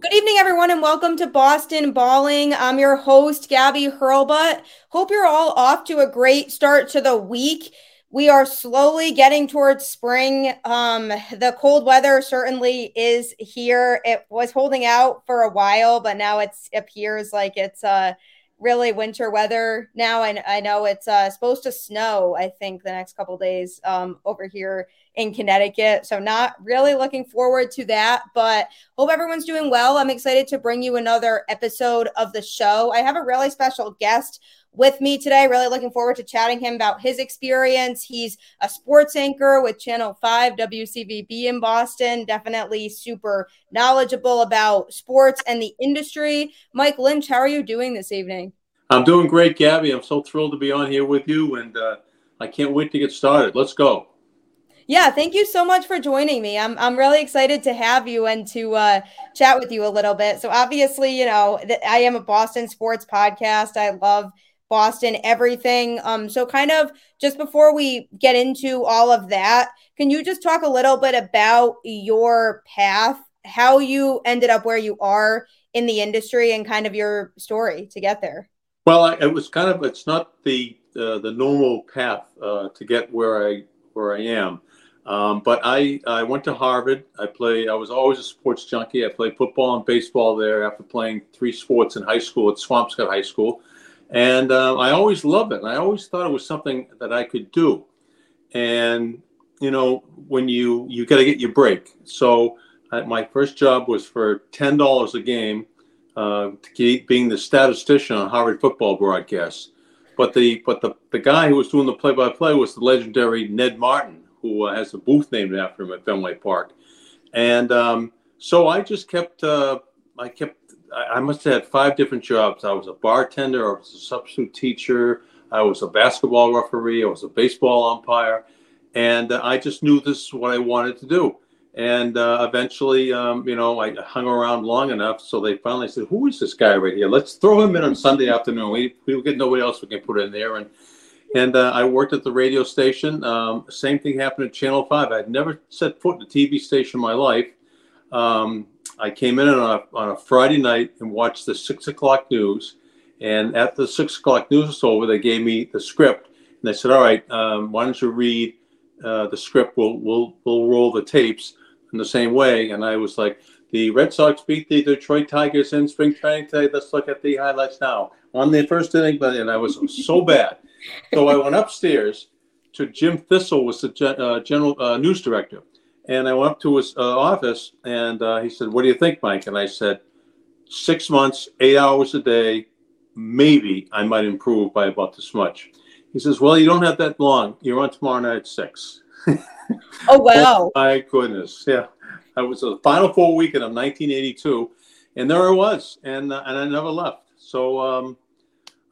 Good evening, everyone, and welcome to Boston Balling. I'm your host, Gabby Hurlbut. Hope you're all off to a great start to the week. We are slowly getting towards spring. Um, the cold weather certainly is here. It was holding out for a while, but now it appears like it's uh, really winter weather now. I, I know it's uh, supposed to snow, I think, the next couple days um, over here in Connecticut. So, not really looking forward to that, but hope everyone's doing well. I'm excited to bring you another episode of the show. I have a really special guest with me today. Really looking forward to chatting him about his experience. He's a sports anchor with Channel 5 WCVB in Boston. Definitely super knowledgeable about sports and the industry. Mike Lynch, how are you doing this evening? I'm doing great, Gabby. I'm so thrilled to be on here with you, and uh, I can't wait to get started. Let's go. Yeah, thank you so much for joining me. I'm I'm really excited to have you and to uh, chat with you a little bit. So obviously, you know, th- I am a Boston sports podcast. I love Boston everything. Um, so kind of just before we get into all of that, can you just talk a little bit about your path, how you ended up where you are in the industry, and kind of your story to get there? Well, I, it was kind of it's not the uh, the normal path uh, to get where I where I am. Um, but I, I went to Harvard. I play. I was always a sports junkie. I played football and baseball there after playing three sports in high school at Swampscott High School, and uh, I always loved it. And I always thought it was something that I could do. And you know, when you you got to get your break. So I, my first job was for ten dollars a game, uh, being the statistician on Harvard football broadcasts. But the but the, the guy who was doing the play by play was the legendary Ned Martin who uh, has a booth named after him at Fenway Park. And um, so I just kept, uh, I kept, I must have had five different jobs. I was a bartender, I was a substitute teacher, I was a basketball referee, I was a baseball umpire, and uh, I just knew this is what I wanted to do. And uh, eventually, um, you know, I hung around long enough, so they finally said, "Who is this guy right here? Let's throw him in on Sunday afternoon. We we get nobody else we can put in there." And and uh, I worked at the radio station. Um, same thing happened at Channel 5. I'd never set foot in a TV station in my life. Um, I came in on a, on a Friday night and watched the six o'clock news. And at the six o'clock news was over, they gave me the script. And they said, All right, um, why don't you read uh, the script? We'll, we'll, we'll roll the tapes in the same way. And I was like, The Red Sox beat the Detroit Tigers in spring training today. Let's look at the highlights now. On the first inning, but and I was so bad so I went upstairs to Jim Thistle, was the uh, general uh, news director, and I went up to his uh, office, and uh, he said, "What do you think, Mike?" And I said, six months, eight hours a day, maybe I might improve by about this much." He says, "Well, you don't have that long. You're on tomorrow night at six. oh wow! oh, my goodness, yeah. I was the final four weekend of 1982, and there I was, and uh, and I never left. So. Um,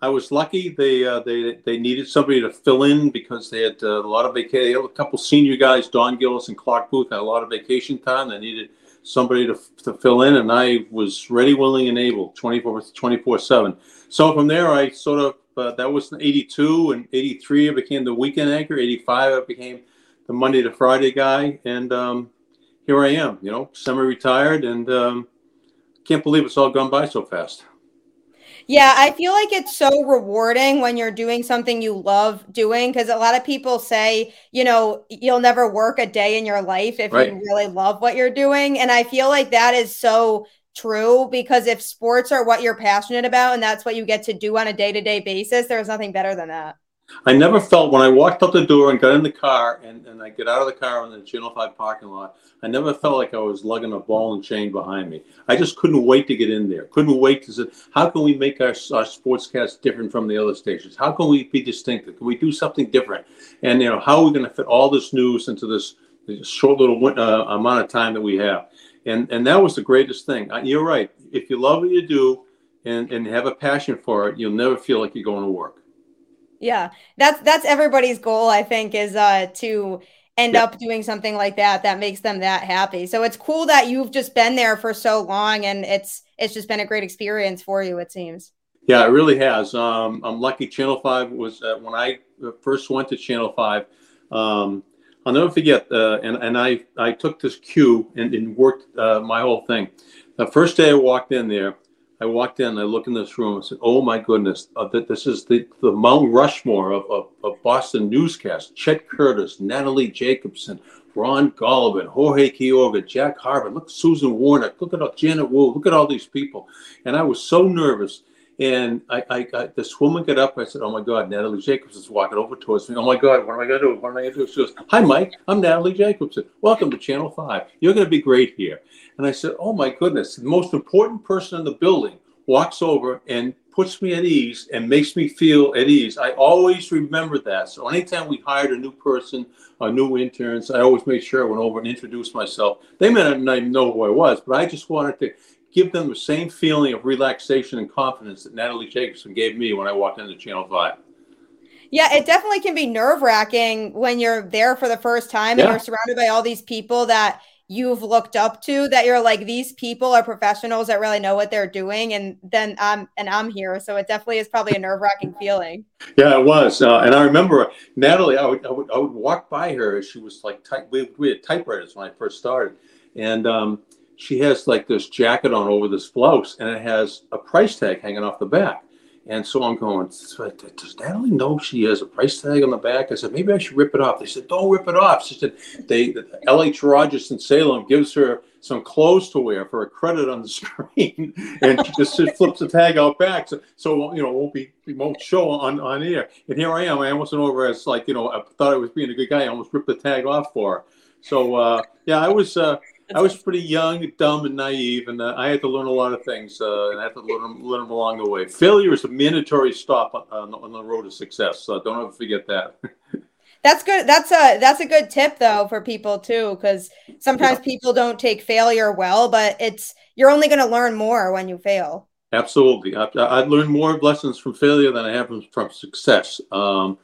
I was lucky. They uh, they they needed somebody to fill in because they had uh, a lot of vacation. A couple senior guys, Don Gillis and Clark Booth, had a lot of vacation time. They needed somebody to, to fill in, and I was ready, willing, and able 24 24 7. So from there, I sort of uh, that was 82 and 83. I became the weekend anchor. 85, I became the Monday to Friday guy, and um, here I am. You know, semi-retired, and um, can't believe it's all gone by so fast. Yeah, I feel like it's so rewarding when you're doing something you love doing because a lot of people say, you know, you'll never work a day in your life if right. you really love what you're doing. And I feel like that is so true because if sports are what you're passionate about and that's what you get to do on a day to day basis, there's nothing better than that. I never felt when I walked out the door and got in the car and, and I get out of the car in the Channel 5 parking lot, I never felt like I was lugging a ball and chain behind me. I just couldn't wait to get in there. Couldn't wait to say, how can we make our, our sportscast different from the other stations? How can we be distinctive? Can we do something different? And, you know, how are we going to fit all this news into this, this short little uh, amount of time that we have? And, and that was the greatest thing. You're right. If you love what you do and, and have a passion for it, you'll never feel like you're going to work. Yeah, that's that's everybody's goal. I think is uh, to end yep. up doing something like that that makes them that happy. So it's cool that you've just been there for so long, and it's it's just been a great experience for you. It seems. Yeah, it really has. Um, I'm lucky. Channel Five was uh, when I first went to Channel Five. Um, I'll never forget, uh, and and I I took this cue and, and worked uh, my whole thing. The first day I walked in there, I walked in, I look in this room, I said, "Oh my goodness, uh, this is the, the Mount Rushmore of, of, of Boston newscast. Chet Curtis, Natalie Jacobson, Ron Gollobin, Jorge Quiroga, Jack Harvard. Look, Susan Wornick. Look at all, Janet Wu. Look at all these people." And I was so nervous. And I, I, I, this woman got up. I said, "Oh my God, Natalie Jacobs is walking over towards me. Oh my God, what am I going to do? What am I going to do?" She goes, "Hi, Mike. I'm Natalie Jacobson. Welcome to Channel Five. You're going to be great here." And I said, Oh my goodness, the most important person in the building walks over and puts me at ease and makes me feel at ease. I always remember that. So anytime we hired a new person, a new interns, I always made sure I went over and introduced myself. They may not even know who I was, but I just wanted to give them the same feeling of relaxation and confidence that Natalie Jacobson gave me when I walked into Channel 5. Yeah, it definitely can be nerve wracking when you're there for the first time yeah. and you're surrounded by all these people that you've looked up to that you're like these people are professionals that really know what they're doing and then i'm and i'm here so it definitely is probably a nerve-wracking feeling yeah it was uh, and i remember natalie I would, I would, I would walk by her she was like type we, we had typewriters when i first started and um, she has like this jacket on over this blouse and it has a price tag hanging off the back and so I'm going, does Natalie know she has a price tag on the back? I said, maybe I should rip it off. They said, don't rip it off. She said, they, LH Rogers in Salem gives her some clothes to wear for a credit on the screen. and she just, flips the tag out back. So, so, you know, won't be, won't show on, on air. And here I am. I almost went over as like, you know, I thought I was being a good guy. I almost ripped the tag off for her. So, uh, yeah, I was, uh, I was pretty young, dumb, and naive, and uh, I had to learn a lot of things, uh, and I had to learn them, learn them along the way. Failure is a mandatory stop on, on the road to success. So don't ever forget that. that's good. That's a that's a good tip though for people too, because sometimes yeah. people don't take failure well, but it's you're only going to learn more when you fail. Absolutely, I, I learned more lessons from failure than I have from, from success. Um,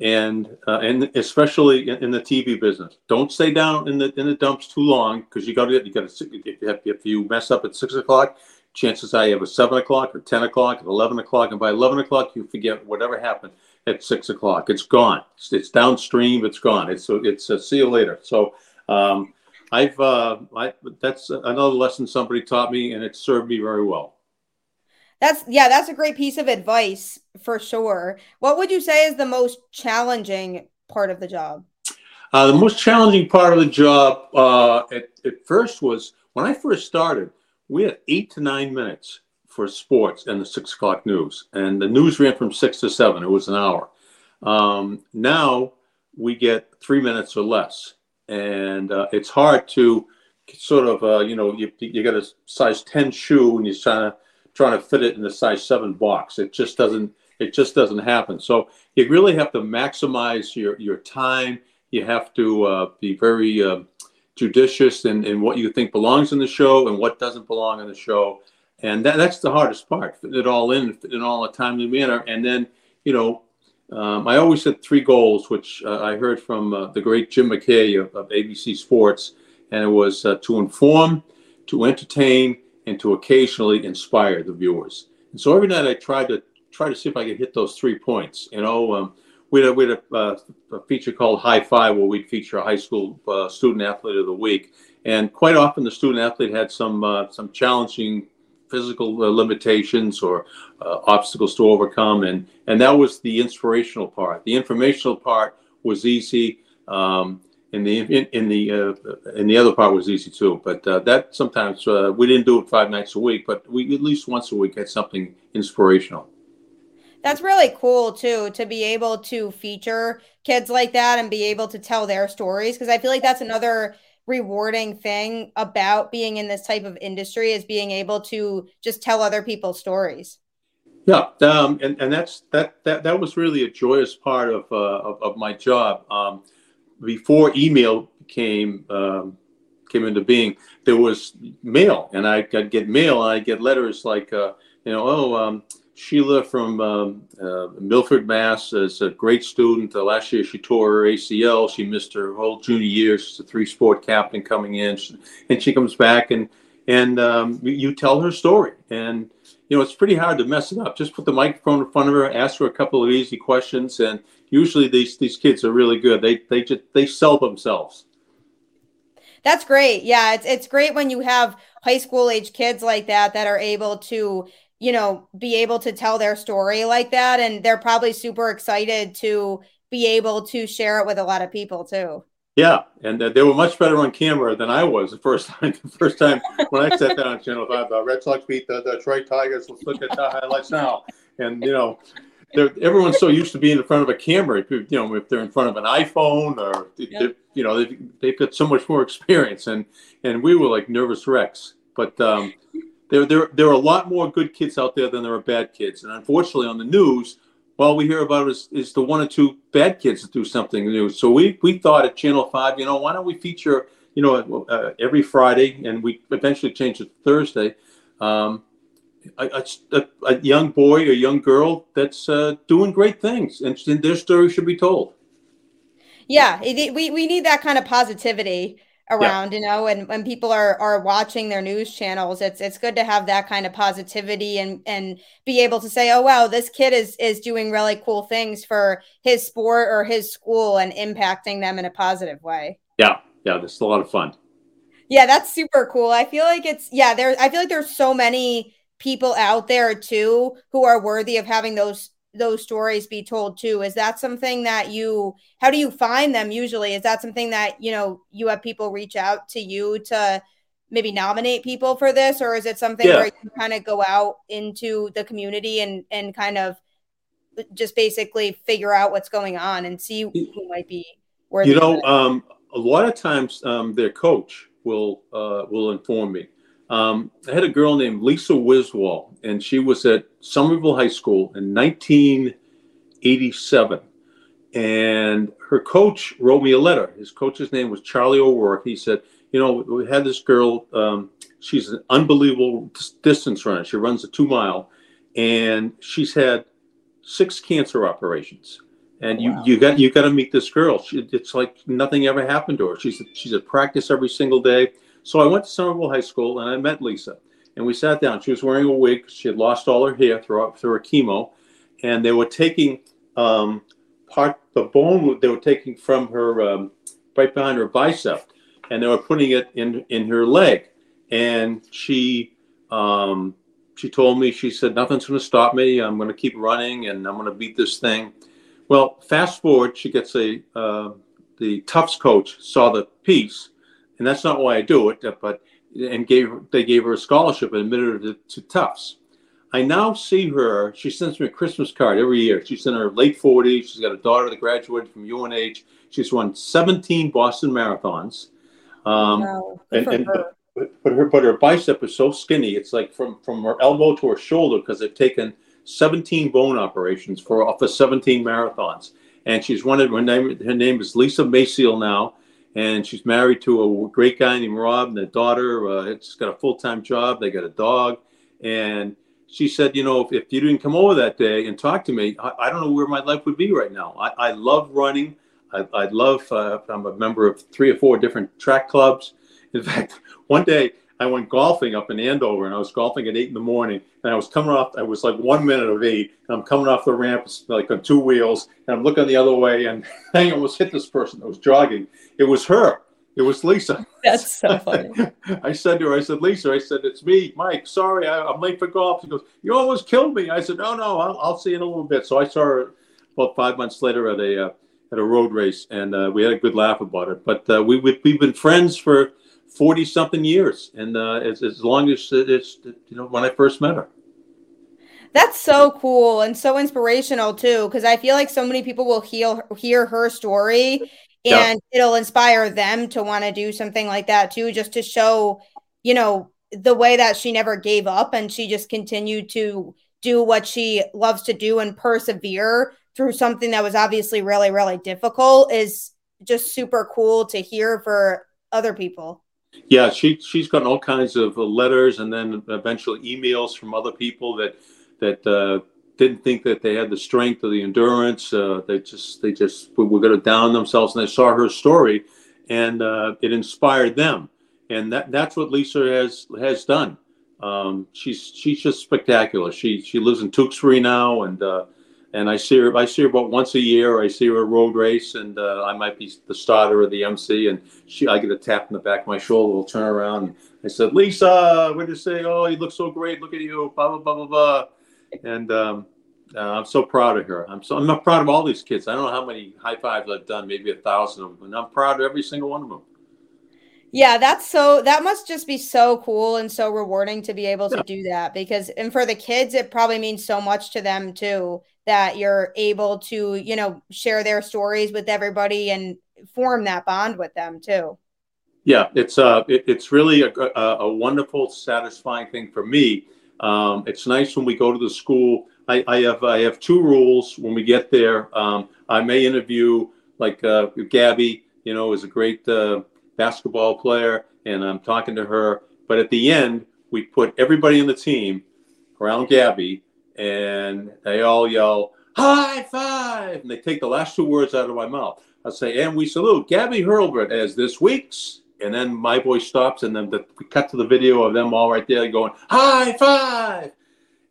and uh, and especially in, in, the TV business. Don't stay down in the in the dumps too long because you got to get you got to if you, have, if you mess up at six o'clock, chances are you have a seven o'clock or ten o'clock or eleven o'clock, and by eleven o'clock you forget whatever happened at six o'clock. It's gone. It's, it's downstream. It's gone. It's it's uh, see you later. So. Um, I've uh, I, that's another lesson somebody taught me, and it served me very well. That's yeah, that's a great piece of advice for sure. What would you say is the most challenging part of the job? Uh, the most challenging part of the job uh, at, at first was when I first started, we had eight to nine minutes for sports and the six o'clock news. And the news ran from six to seven, it was an hour. Um, now we get three minutes or less. And uh, it's hard to sort of, uh, you know, you, you got a size 10 shoe and you're trying to trying to fit it in a size seven box. It just doesn't it just doesn't happen. So you really have to maximize your your time. You have to uh, be very uh, judicious in, in what you think belongs in the show and what doesn't belong in the show. And that, that's the hardest part, fit it all in, fit it all a timely manner. And then, you know, um, I always had three goals, which uh, I heard from uh, the great Jim McKay of, of, ABC Sports, and it was uh, to inform, to entertain, and to occasionally inspire the viewers. And so every night I tried to try to see if I could hit those three points. You know, um, we had, a, we had a, uh, a, feature called High Five where we'd feature a high school uh, student athlete of the week, and quite often the student athlete had some uh, some challenging physical uh, limitations or uh, obstacles to overcome, and and that was the inspirational part. The informational part was easy. Um, in the in, in the uh, and the other part was easy too. But uh, that sometimes uh, we didn't do it five nights a week, but we at least once a week had something inspirational. That's really cool too to be able to feature kids like that and be able to tell their stories because I feel like that's another rewarding thing about being in this type of industry is being able to just tell other people's stories. Yeah, um, and and that's that that that was really a joyous part of uh, of, of, my job. Um, before email came um, came into being, there was mail, and I, would get mail, and I'd get letters like, uh, you know, oh, um, Sheila from um, uh, Milford, Mass, is a great student. Uh, last year she tore her ACL. She missed her whole junior year. She's a three-sport captain coming in, and she comes back and and um, you tell her story. And you know, it's pretty hard to mess it up. Just put the microphone in front of her, ask her a couple of easy questions, and usually these these kids are really good. They they just they sell themselves. That's great. Yeah, it's it's great when you have high school age kids like that that are able to, you know, be able to tell their story like that and they're probably super excited to be able to share it with a lot of people too. Yeah, and uh, they were much better on camera than I was the first time. The first time when I sat down on Channel Five, the Red Sox beat the Detroit Tigers. Let's look at the highlights now. And you know, everyone's so used to being in front of a camera. You know, if they're in front of an iPhone or yep. you know, they've, they've got so much more experience. And and we were like nervous wrecks. But um, there there there are a lot more good kids out there than there are bad kids. And unfortunately, on the news all we hear about is, is the one or two bad kids that do something new. So we, we thought at Channel 5, you know, why don't we feature, you know, uh, every Friday, and we eventually changed it to Thursday, um, a, a, a, young boy or young girl that's uh, doing great things, and their story should be told. Yeah, we, we need that kind of positivity around yeah. you know and when people are are watching their news channels it's it's good to have that kind of positivity and and be able to say oh wow this kid is is doing really cool things for his sport or his school and impacting them in a positive way yeah yeah that's a lot of fun yeah that's super cool i feel like it's yeah there i feel like there's so many people out there too who are worthy of having those those stories be told too? Is that something that you how do you find them usually? Is that something that you know you have people reach out to you to maybe nominate people for this? Or is it something yeah. where you kind of go out into the community and and kind of just basically figure out what's going on and see who might be worthy you know um, a lot of times um, their coach will uh, will inform me um, I had a girl named Lisa Wiswall, and she was at Somerville High School in 1987. And her coach wrote me a letter. His coach's name was Charlie O'Rourke. He said, You know, we had this girl, um, she's an unbelievable distance runner. She runs a two mile, and she's had six cancer operations. And you, wow. you got you got to meet this girl. She, it's like nothing ever happened to her. She's she's at practice every single day so I went to Somerville High School and I met Lisa. And we sat down. She was wearing a wig. She had lost all her hair through, through her chemo. And they were taking um, part, the bone they were taking from her, um, right behind her bicep, and they were putting it in, in her leg. And she, um, she told me, she said, nothing's going to stop me. I'm going to keep running and I'm going to beat this thing. Well, fast forward, she gets a, uh, the Tufts coach saw the piece and that's not why I do it. But and gave they gave her a scholarship and admitted her to, to Tufts. I now see her. She sends me a Christmas card every year. She's in her late 40s. She's got a daughter that graduated from UNH. She's won 17 Boston marathons. Um, wow. and, and her. But, but her but her bicep is so skinny. It's like from from her elbow to her shoulder because they've taken 17 bone operations for for 17 marathons. And she's running. Her name her name is Lisa Mayseal now and she's married to a great guy named Rob and the daughter. Uh, she's got a full time job. They got a dog, and she said, you know, if, if you didn't come over that day and talk to me, I, I don't know where my life would be right now. I, I love running. I, I love. Uh, I'm a member of three or four different track clubs. In fact, one day I went golfing up in Andover, and I was golfing at eight in the morning, and I was coming off. I was like one minute of eight, and I'm coming off the ramp like on two wheels, and I'm looking the other way, and I almost hit this person that was jogging. It was her. It was Lisa. That's so funny. I said to her, I said, Lisa, I said, it's me, Mike. Sorry, I, am late for golf. She goes, you almost killed me. I said, no, no, I'll, I'll see you in a little bit. So I saw her about five months later at a uh, at a road race, and uh, we had a good laugh about it. But uh, we, we we've been friends for 40 something years. And uh, as, as long as it's you know when i first met her. That's so cool and so inspirational too because i feel like so many people will heal, hear her story and yeah. it'll inspire them to want to do something like that too just to show you know the way that she never gave up and she just continued to do what she loves to do and persevere through something that was obviously really really difficult is just super cool to hear for other people yeah, she she's gotten all kinds of uh, letters and then eventually emails from other people that that uh, didn't think that they had the strength or the endurance. Uh, they just they just were going to down themselves, and they saw her story, and uh, it inspired them. And that that's what Lisa has has done. Um, she's she's just spectacular. She she lives in Tewksbury now, and uh, and I see her. I see her about once a year. I see her at road race, and uh, I might be the starter or the MC. And she, I get a tap in the back of my shoulder. We'll turn around. And I said, "Lisa, what did you say? Oh, you look so great. Look at you." Blah blah blah blah blah. And um, uh, I'm so proud of her. I'm so I'm not proud of all these kids. I don't know how many high fives I've done, maybe a thousand of them, and I'm proud of every single one of them. Yeah, that's so that must just be so cool and so rewarding to be able to yeah. do that because and for the kids it probably means so much to them too that you're able to, you know, share their stories with everybody and form that bond with them too. Yeah, it's uh it, it's really a, a, a, wonderful satisfying thing for me. Um, it's nice when we go to the school. I, I have I have two rules when we get there. Um, I may interview like uh, Gabby, you know, is a great uh, basketball player, and I'm talking to her. But at the end, we put everybody in the team around Gabby, and they all yell, high five! And they take the last two words out of my mouth. I say, and we salute Gabby Hurlbut as this week's. And then my voice stops, and then the, we cut to the video of them all right there going, high five!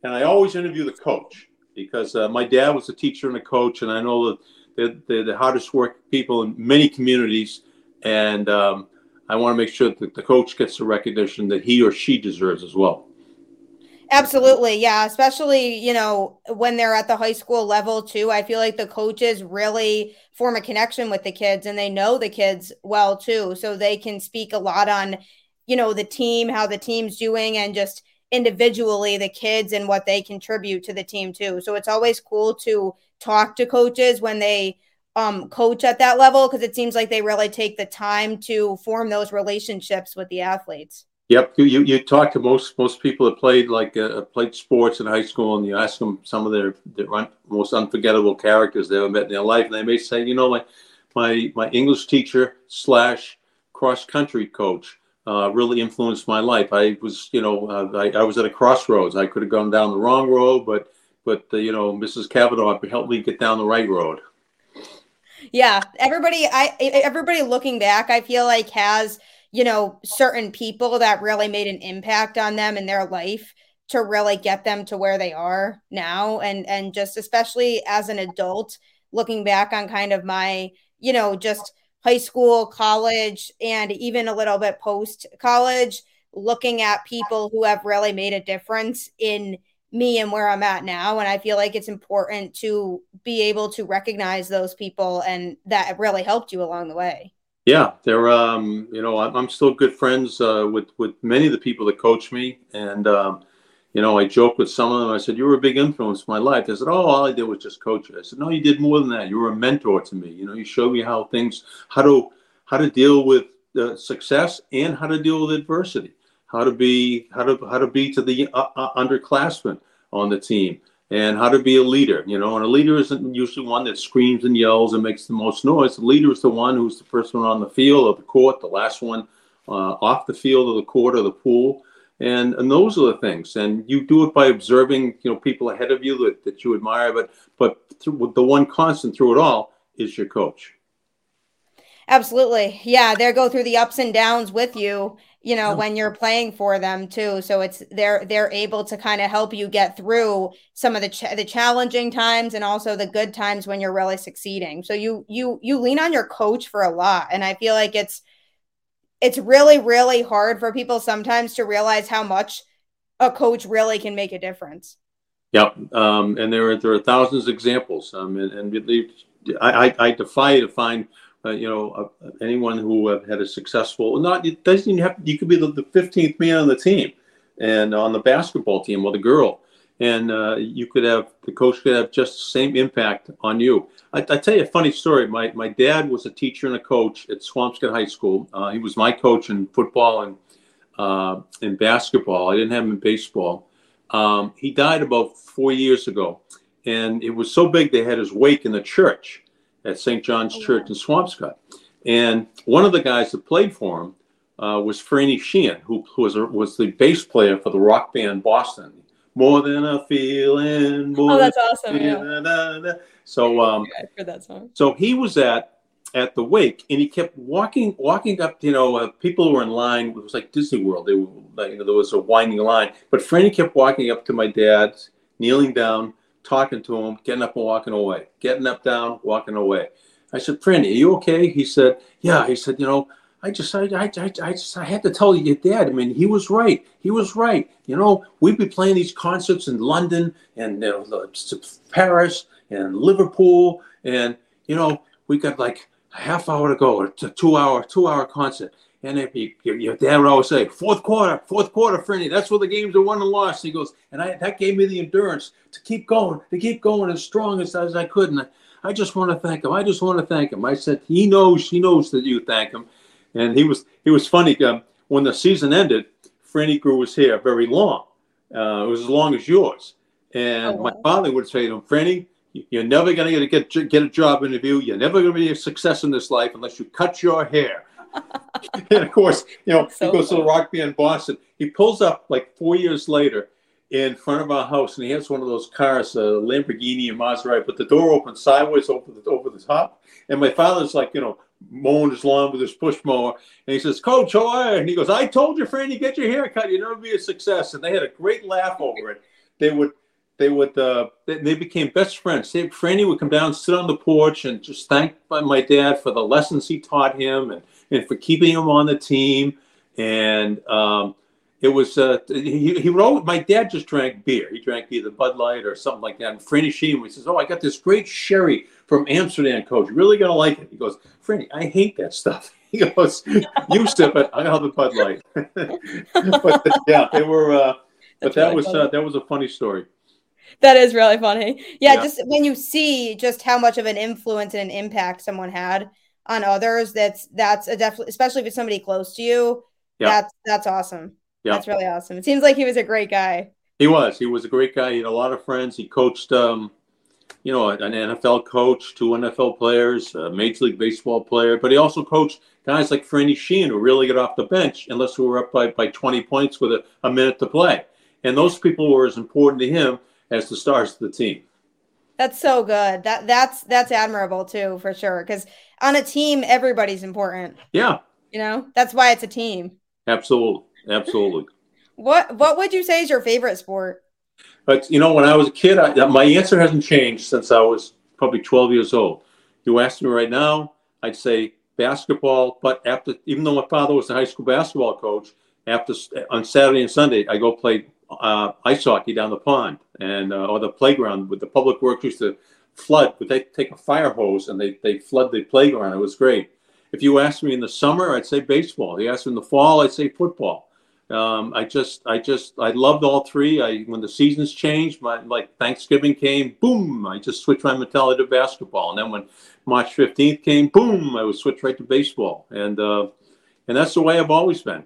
And I always interview the coach because uh, my dad was a teacher and a coach, and I know that they're, they're the hardest work people in many communities and um, I want to make sure that the coach gets the recognition that he or she deserves as well. Absolutely. Yeah. Especially, you know, when they're at the high school level too. I feel like the coaches really form a connection with the kids and they know the kids well too. So they can speak a lot on, you know, the team, how the team's doing, and just individually the kids and what they contribute to the team too. So it's always cool to talk to coaches when they um, coach at that level because it seems like they really take the time to form those relationships with the athletes. Yep, you, you, you talk to most most people that played like uh, played sports in high school, and you ask them some of their, their most unforgettable characters they ever met in their life, and they may say, you know, my my my English teacher slash cross country coach uh, really influenced my life. I was, you know, uh, I, I was at a crossroads. I could have gone down the wrong road, but but uh, you know, Mrs. Kavanaugh helped me get down the right road yeah everybody i everybody looking back i feel like has you know certain people that really made an impact on them in their life to really get them to where they are now and and just especially as an adult looking back on kind of my you know just high school college and even a little bit post college looking at people who have really made a difference in me and where I'm at now. And I feel like it's important to be able to recognize those people and that really helped you along the way. Yeah, they're um, you know, I'm, still good friends uh, with with many of the people that coach me, and um, you know, I joke with some of them. I said, "You were a big influence in my life." They said, "Oh, all I did was just coach you." I said, "No, you did more than that. You were a mentor to me. You know, you showed me how things, how to how to deal with uh, success and how to deal with adversity." how to be how to how to be to the uh, uh, underclassmen on the team and how to be a leader you know and a leader isn't usually one that screams and yells and makes the most noise. The leader is the one who's the first one on the field or the court the last one uh, off the field or the court or the pool. And and those are the things. And you do it by observing you know people ahead of you that, that you admire but but the one constant through it all is your coach. Absolutely. Yeah they go through the ups and downs with you you know, when you're playing for them too. So it's they're they're able to kind of help you get through some of the ch- the challenging times and also the good times when you're really succeeding. So you you you lean on your coach for a lot, and I feel like it's it's really really hard for people sometimes to realize how much a coach really can make a difference. Yep, um, and there are there are thousands of examples, um, and, and I, I I defy you to find uh, you know, uh, anyone who have had a successful, not it doesn't even have. You could be the, the 15th man on the team, and on the basketball team or the girl, and uh, you could have the coach could have just the same impact on you. I, I, tell you a funny story. My my dad was a teacher and a coach at Swampscott High School. Uh, he was my coach in football and uh, in basketball. I didn't have him in baseball. Um, he died about four years ago, and it was so big they had his wake in the church at St. John's oh, Church in Swampscott. And one of the guys that played for him uh, was Franny Sheehan, who, who was, a, was the bass player for the rock band Boston. More than a feeling. oh, that's awesome! Yeah. So, um, I heard that song. So he was at at the wake, and he kept walking, walking up. You know, uh, people were in line. It was like Disney World. They were, you know, there was a winding line, but Franny kept walking up to my dad, kneeling down, talking to him, getting up and walking away, getting up, down, walking away. I said, Franny, are you okay? He said, Yeah. He said, You know, I just, I, I, I, I, just, I had to tell you, your dad. I mean, he was right. He was right. You know, we'd be playing these concerts in London and you know, Paris and Liverpool, and you know, we got like a half hour to go. A two-hour, two-hour concert. And if you, your, dad would always say, fourth quarter, fourth quarter, Franny, that's where the games are won and lost. He goes, and I, that gave me the endurance to keep going, to keep going as strong as, as I could. And I, I just want to thank him. I just want to thank him. I said, he knows, he knows that you thank him. And he was he was funny. Um, when the season ended, Franny grew his hair very long. Uh, it was as long as yours. And oh, wow. my father would say to him, Franny, you're never going to get get a job interview. You're never going to be a success in this life unless you cut your hair. and of course, you know, so he goes to the rock band Boston. He pulls up like four years later in front of our house, and he has one of those cars, a Lamborghini and Maserati, but the door opens sideways over the over the top. And my father's like, you know, mowing his lawn with his push mower. And he says, Coach, how are you? And he goes, I told you, friend, you get your hair cut, you'll never be a success. And they had a great laugh over it. They would, they would, uh, they, they became best friends. They, Franny would come down, sit on the porch, and just thank my dad for the lessons he taught him and, and for keeping him on the team. And um, it was uh, he, he would always, my dad just drank beer. He drank either Bud Light or something like that. And Franny Sheehan, he says, "Oh, I got this great sherry from Amsterdam, coach. You're really gonna like it." He goes, "Franny, I hate that stuff." He goes, "You sip it. I have the Bud Light." but yeah, they were. Uh, but that really was uh, that was a funny story. That is really funny. Yeah, yeah, just when you see just how much of an influence and an impact someone had on others, that's that's a definitely, especially if it's somebody close to you. Yeah. That's that's awesome. Yeah. That's really awesome. It seems like he was a great guy. He was. He was a great guy. He had a lot of friends. He coached, um, you know, an NFL coach, two NFL players, a Major League Baseball player, but he also coached guys like Franny Sheehan who really get off the bench unless we were up by, by 20 points with a, a minute to play. And those people were as important to him as the stars of the team. That's so good. That that's that's admirable too, for sure. Because on a team, everybody's important. Yeah. You know, that's why it's a team. Absolutely. Absolutely. what What would you say is your favorite sport? But you know, when I was a kid, I, my answer hasn't changed since I was probably 12 years old. You asked me right now, I'd say basketball. But after, even though my father was a high school basketball coach, after on Saturday and Sunday, I go play uh, ice hockey down the pond and uh, or the playground with the public works used to flood. But they take a fire hose and they they flood the playground. It was great. If you asked me in the summer, I'd say baseball. If you asked me in the fall, I'd say football. Um, I just, I just, I loved all three. I when the seasons changed, my like Thanksgiving came, boom, I just switched my mentality to basketball, and then when March fifteenth came, boom, I would switch right to baseball, and uh, and that's the way I've always been.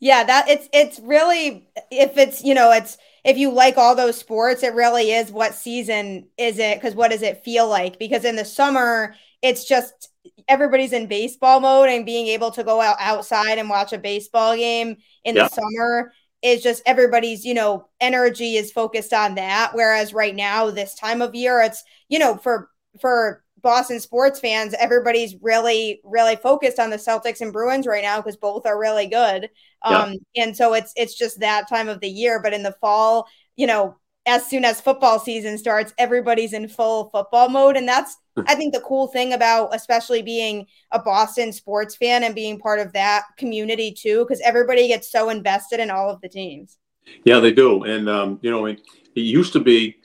Yeah, that it's it's really if it's you know it's if you like all those sports, it really is what season is it? Because what does it feel like? Because in the summer, it's just everybody's in baseball mode and being able to go out outside and watch a baseball game in yeah. the summer is just everybody's you know energy is focused on that whereas right now this time of year it's you know for for Boston sports fans everybody's really really focused on the Celtics and Bruins right now because both are really good um yeah. and so it's it's just that time of the year but in the fall you know as soon as football season starts, everybody's in full football mode. And that's, I think, the cool thing about especially being a Boston sports fan and being part of that community too, because everybody gets so invested in all of the teams. Yeah, they do. And, um, you know, it, it used to be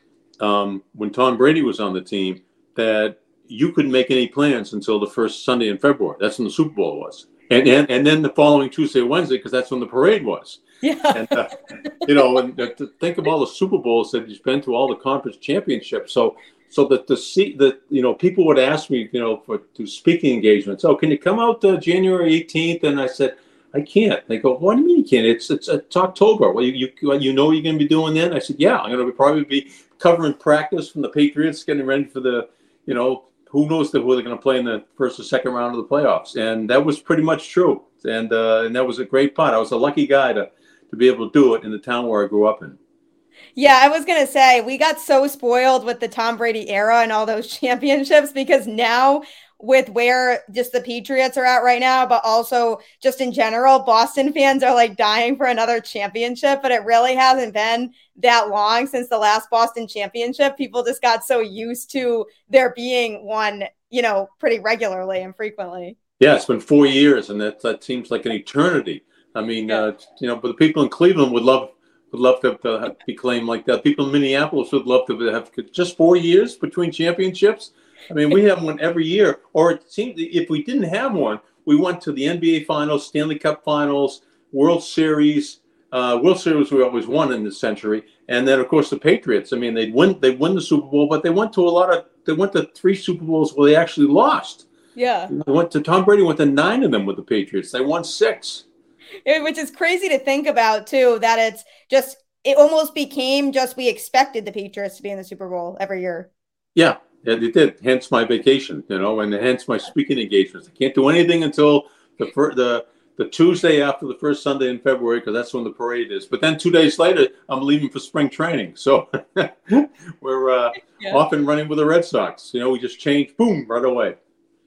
um, when Tom Brady was on the team that you couldn't make any plans until the first Sunday in February. That's when the Super Bowl was. And, and, and then the following Tuesday, Wednesday, because that's when the parade was. Yeah. And, uh, you know, and uh, to think of all the Super Bowls that he's been to, all the conference championships. So, so that the see that you know people would ask me, you know, for to speaking engagements. Oh, can you come out uh, January 18th? And I said, I can't. They go, what do you mean you can't? It's it's, it's October. Well, you you you know you're going to be doing then? I said, yeah, I'm going to probably be covering practice from the Patriots, getting ready for the, you know, who knows who they're going to play in the first or second round of the playoffs. And that was pretty much true. And uh, and that was a great part. I was a lucky guy to to be able to do it in the town where I grew up in. Yeah, I was going to say we got so spoiled with the Tom Brady era and all those championships because now with where just the Patriots are at right now, but also just in general, Boston fans are like dying for another championship, but it really hasn't been that long since the last Boston championship. People just got so used to there being one, you know, pretty regularly and frequently. Yeah, it's been four years, and that, that seems like an eternity. I mean, uh, you know, but the people in Cleveland would love would love to, to be claimed like that. People in Minneapolis would love to have just four years between championships. I mean, we have one every year. Or it seemed if we didn't have one, we went to the NBA Finals, Stanley Cup Finals, World Series. Uh, World Series we always won in this century, and then of course the Patriots. I mean, they win they win the Super Bowl, but they went to a lot of they went to three Super Bowls where they actually lost. Yeah, they went to Tom Brady went to nine of them with the Patriots. They won six, which is crazy to think about too. That it's just it almost became just we expected the Patriots to be in the Super Bowl every year. Yeah, it did. Hence my vacation, you know, and hence my speaking engagements. I can't do anything until the fir- the the Tuesday after the first Sunday in February because that's when the parade is. But then two days later, I'm leaving for spring training, so we're uh, yeah. off and running with the Red Sox. You know, we just changed, boom, right away.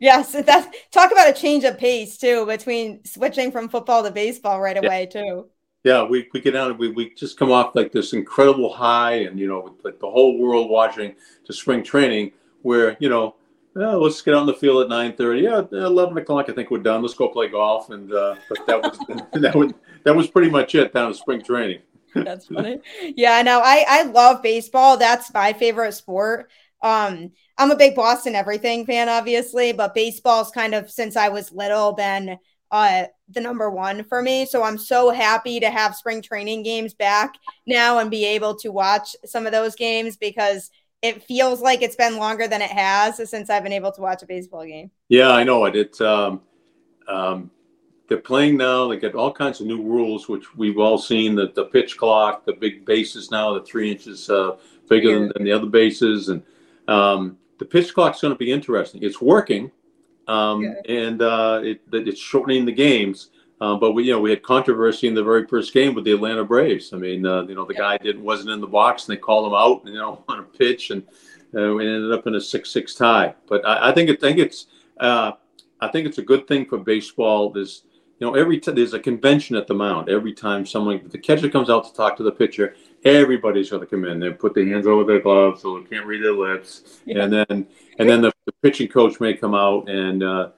Yes, that's talk about a change of pace too between switching from football to baseball right away yeah. too. Yeah, we, we get out we, we just come off like this incredible high and you know like the whole world watching to spring training where you know well, let's get out on the field at nine thirty. Yeah, eleven o'clock. I think we're done. Let's go play golf. And uh, that was that was that was pretty much it down at spring training. That's funny. Yeah, no, I I love baseball. That's my favorite sport. Um, I'm a big Boston everything fan, obviously, but baseball's kind of since I was little been uh the number one for me. So I'm so happy to have spring training games back now and be able to watch some of those games because it feels like it's been longer than it has since I've been able to watch a baseball game. Yeah, I know it. It's um, um, they're playing now. They got all kinds of new rules, which we've all seen. The the pitch clock, the big bases now, the three inches uh, bigger yeah. than, than, the other bases, and um, the pitch clock's going to be interesting. It's working, um, and uh, it, it's shortening the games. Um, but we, you know, we had controversy in the very first game with the Atlanta Braves. I mean, uh, you know, the guy didn't wasn't in the box, and they called him out, and you know, on a pitch, and uh, we ended up in a six-six tie. But I, I think it, think it's uh, I think it's a good thing for baseball. There's you know every t- there's a convention at the mound every time someone the catcher comes out to talk to the pitcher. Everybody's going to come in. They put their hands over their gloves so they can't read their lips, yeah. and then and then the, the, pitching coach may come out and uh,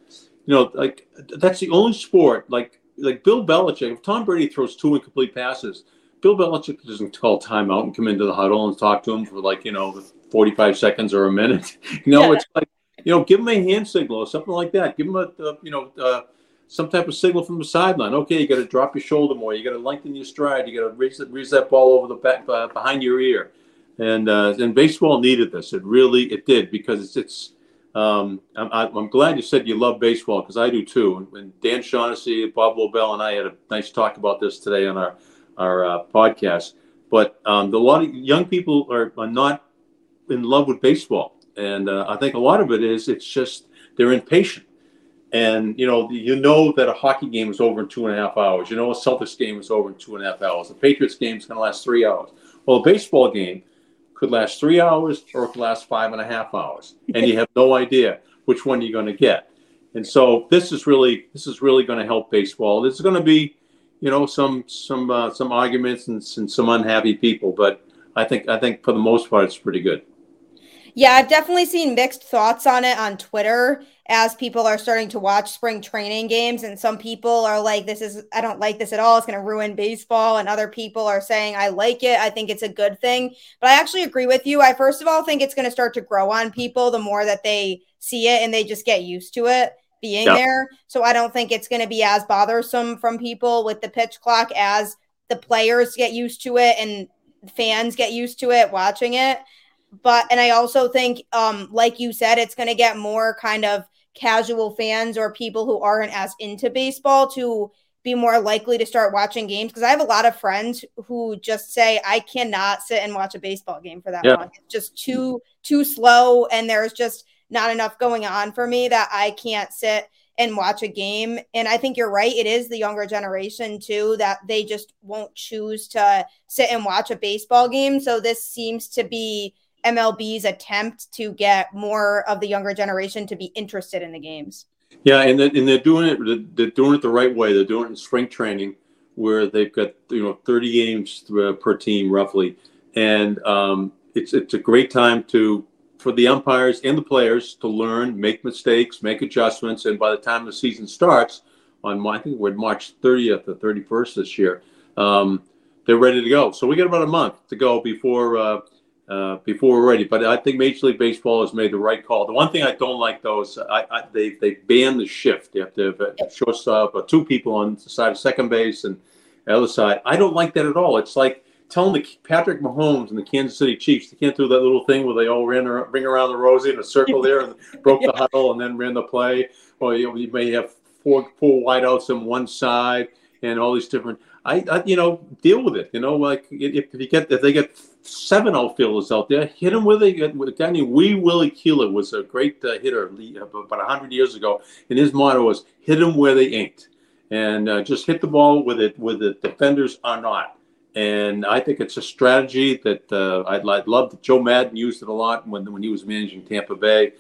you know like that's the only sport like like Bill Belichick, if Tom Brady throws two incomplete passes, Bill Belichick doesn't call timeout and come into the huddle and talk to him for like, you know, 45 seconds or a minute. You know, yeah. it's like, you know, give him a hand signal or something like that. Give him a, a you know, uh, some type of signal from the sideline. Okay, you got to drop your shoulder more. You got to lengthen your stride. You got to raise, raise that ball over the back uh, behind your ear. And uh, and baseball needed this. It really it did because it's it's um, I'm, I'm, glad you said you love baseball because I do too. And Dan Shaughnessy, Bob Lobel, and I had a nice talk about this today on our our uh, podcast. But um, a lot of young people are, are not in love with baseball, and uh, I think a lot of it is it's just they're impatient. And you know, you know that a hockey game is over in two and a half hours. You know, a Celtics game is over in two and a half hours. A Patriots game is going to last three hours. Well, a baseball game could last three hours or it could last five and a half hours, and you have no idea which one you're going to get. And so this is really this is really going to help baseball. There's going to be, you know, some some uh, some arguments and, and some unhappy people, but I think I think for the most part it's pretty good. Yeah, I've definitely seen mixed thoughts on it on Twitter as people are starting to watch spring training games. And some people are like, this is, I don't like this at all. It's going to ruin baseball. And other people are saying, I like it. I think it's a good thing. But I actually agree with you. I, first of all, think it's going to start to grow on people the more that they see it and they just get used to it being there. So I don't think it's going to be as bothersome from people with the pitch clock as the players get used to it and fans get used to it watching it but and I also think, um, like you said, it's going to get more kind of casual fans or people who aren't as into baseball to be more likely to start watching games because I have a lot of friends who just say I cannot sit and watch a baseball game for that yeah. long. It's just too too slow and there's just not enough going on for me that I can't sit and watch a game. And I think you're right. It is the younger generation too that they just won't choose to sit and watch a baseball game. So this seems to be MLB's attempt to get more of the younger generation to be interested in the games. Yeah, and and they're doing it. They're doing it the right way. They're doing it in spring training, where they've got you know 30 games per team roughly, and um, it's it's a great time to for the umpires and the players to learn, make mistakes, make adjustments, and by the time the season starts, on I think we're March 30th or 31st this year, um, they're ready to go. So we got about a month to go before uh, uh, before we're ready. But I think Major League Baseball has made the right call. The one thing I don't like though is I, I, they they ban the shift. You have to have a shortstop or two people on the side of second base and the other side. I don't like that at all. It's like telling the Patrick Mahomes and the Kansas City Chiefs they can't do that little thing where they all ran around, ring around the rosy in a circle there and broke the huddle and then ran the play. Or you, you may have four four wideouts on one side and all these different. I, I, you know deal with it. You know, like if, if you get if they get seven outfielders out there, hit where they get. With a guy named Wee Willie Keeler was a great uh, hitter about hundred years ago, and his motto was "Hit them where they ain't," and uh, just hit the ball with it where the defenders are not. And I think it's a strategy that uh, I'd, I'd love. That Joe Maddon used it a lot when when he was managing Tampa Bay,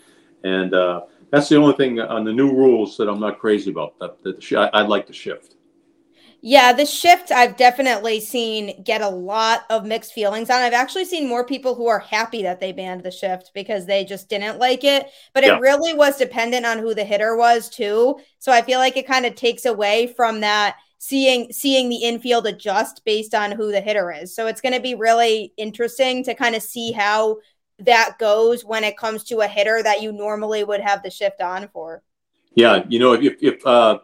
and uh, that's the only thing on the new rules that I'm not crazy about. That, that I'd like to shift. Yeah, the shift I've definitely seen get a lot of mixed feelings on. I've actually seen more people who are happy that they banned the shift because they just didn't like it. But yeah. it really was dependent on who the hitter was too. So I feel like it kind of takes away from that seeing seeing the infield adjust based on who the hitter is. So it's going to be really interesting to kind of see how that goes when it comes to a hitter that you normally would have the shift on for. Yeah, you know, if if uh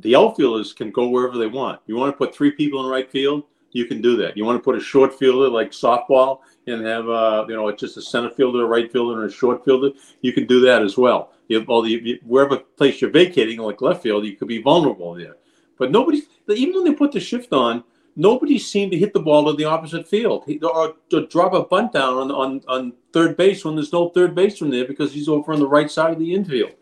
the outfielders can go wherever they want. You want to put three people in right field, you can do that. You want to put a short fielder like softball and have uh, you know just a center fielder, a right fielder, and a short fielder, you can do that as well. You, well, you, wherever place you're vacating, like left field, you could be vulnerable there. But nobody, even when they put the shift on, nobody seemed to hit the ball to the opposite field or to drop a bunt down on, on, on third base when there's no third baseman there because he's over on the right side of the infield.